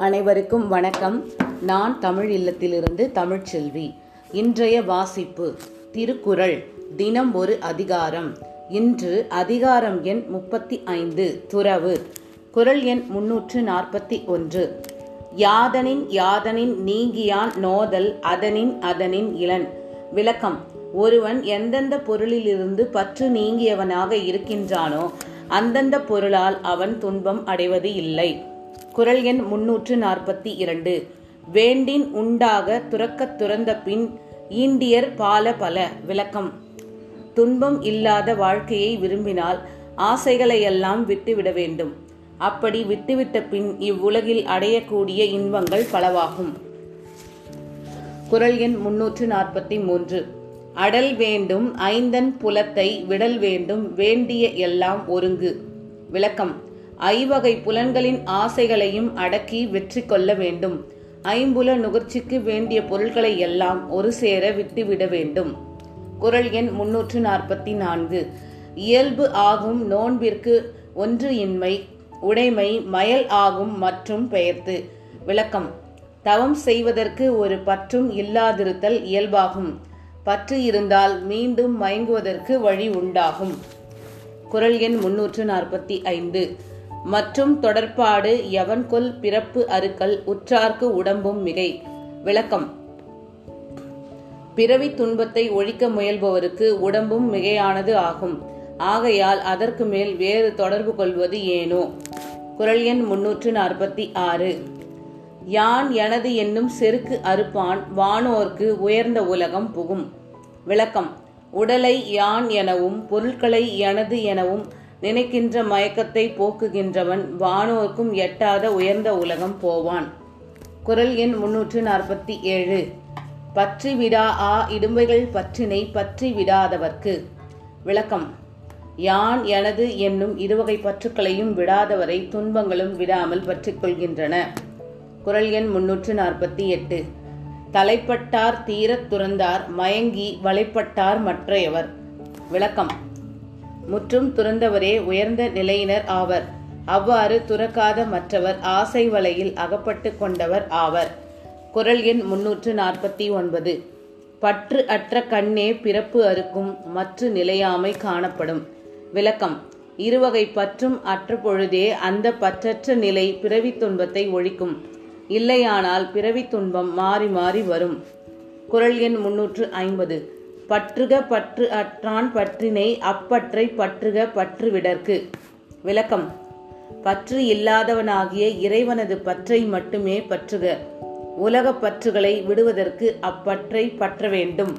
அனைவருக்கும் வணக்கம். நான் தமிழ் இல்லத்திலிருந்து தமிழ்ச்செல்வி. இன்றைய வாசிப்பு திருக்குறள் தினம் ஒரு அதிகாரம். இன்று அதிகாரம் எண் முப்பத்தி ஐந்து துறவு. குறள் எண் முன்னூற்று நாற்பத்தி ஒன்று. யாதனின் யாதனின் நீங்கியான் நோதல் அதனின் அதனின் இளன். விளக்கம் ஒருவன் எந்தெந்த பொருளிலிருந்து பற்று நீங்கியவனாக இருக்கின்றானோ அந்தந்த பொருளால் அவன் துன்பம் அடைவது இல்லை. குறள் எண் முன்னூற்று நாற்பத்தி இரண்டு. வேண்டின் உண்டாக துறக்கத் துறந்த பின் ஈண்டியர் பால பல. விளக்கம். துன்பம் இல்லாத வாழ்க்கையை விரும்பினால் ஆசைகளையெல்லாம் விட்டுவிட வேண்டும். அப்படி விட்டுவிட்ட பின் இவ்வுலகில் அடையக்கூடிய இன்பங்கள் பலவாகும். குறள் எண் முன்னூற்று நாற்பத்தி மூன்று. அடல் வேண்டும் ஐந்தன் புலத்தை விடல் வேண்டும் வேண்டிய எல்லாம் ஒருங்கு. விளக்கம். ஐவகை புலன்களின் ஆசைகளையும் அடக்கி வெற்றி கொள்ள வேண்டும். ஐம்புல நுகர்ச்சிக்கு வேண்டிய பொருள்களை எல்லாம் ஒரு சேர விட்டுவிட வேண்டும். குறள் எண் முன்னூற்று நாற்பத்தி நான்கு. இயல்பு ஆகும் நோன்பிற்கு ஒன்று இன்மை உடைமை மயல் ஆகும் மற்றும் பெயர்த்து. விளக்கம். தவம் செய்வதற்கு ஒரு பற்றும் இல்லாதிருத்தல் இயல்பாகும். பற்று இருந்தால் மீண்டும் மயங்குவதற்கு வழி உண்டாகும். குறள் எண் முன்னூற்று நாற்பத்தி ஐந்து. மற்றும் தொடர்பாடு எவன்கொல் பிறப்பு அறுக்கல் உற்றார்க்கு உடம்பும் மிகை. விளக்கம். பிறவி துன்பத்தை ஒழிக்க முயல்பவருக்கு உடம்பும் மிகையானது ஆகும். ஆகையால் அதற்கு மேல் வேறு தொடர்பு கொள்வது ஏனோ? குரல் எண் முன்னூற்று நாற்பத்தி ஆறு. யான் எனது என்னும் செருக்கு அறுப்பான் வானோர்க்கு உயர்ந்த உலகம் புகும். விளக்கம். உடலை யான் எனவும் பொருட்களை எனது எனவும் நினைக்கின்ற மயக்கத்தை போக்குகின்றவன் வானோர்க்கும் எட்டாத உயர்ந்த உலகம் போவான். குரல் எண் முன்னூற்று நாற்பத்தி ஏழு. பற்றி விடா ஆ இடும்பைகள் பற்றினை பற்றி விடாதவர்க்கு விளக்கம். யான் எனது என்னும் இருவகை பற்றுக்களையும் விடாதவரை துன்பங்களும் விடாமல் பற்றிக்கொள்கின்றன. குரல் எண் முன்னூற்று நாற்பத்தி எட்டு. தலைப்பட்டார் தீரத் துறந்தார் மயங்கி வலைப்பட்டார் மற்றையவர். விளக்கம். முற்றும் துறந்தவரே உயர்ந்த நிலையினர் ஆவர். அவ்வாறு துறக்காத மற்றவர் ஆசை வலையில் அகப்பட்டு கொண்டவர் ஆவர். குரல் எண் முன்னூற்று நாற்பத்தி ஒன்பது. பற்று அற்ற கண்ணே பிறப்பு அறுக்கும் மற்ற நிலையாமை காணப்படும். விளக்கம். இருவகை பற்றும் அற்ற பொழுதே அந்த பற்றற்ற நிலை பிறவி துன்பத்தை ஒழிக்கும். இல்லையானால் பிறவி துன்பம் மாறி மாறி வரும். குரல் எண் முன்னூற்று ஐம்பது. பற்றுக பற்று அற்றான் பற்றினை அப்பற்றை பற்றுக பற்று விடற்கு. விளக்கம். பற்று இல்லாதவனாகிய இறைவனது பற்றை மட்டுமே பற்றுக. உலகப் பற்றுகளை விடுவதற்கு அப்பற்றை பற்ற வேண்டும்.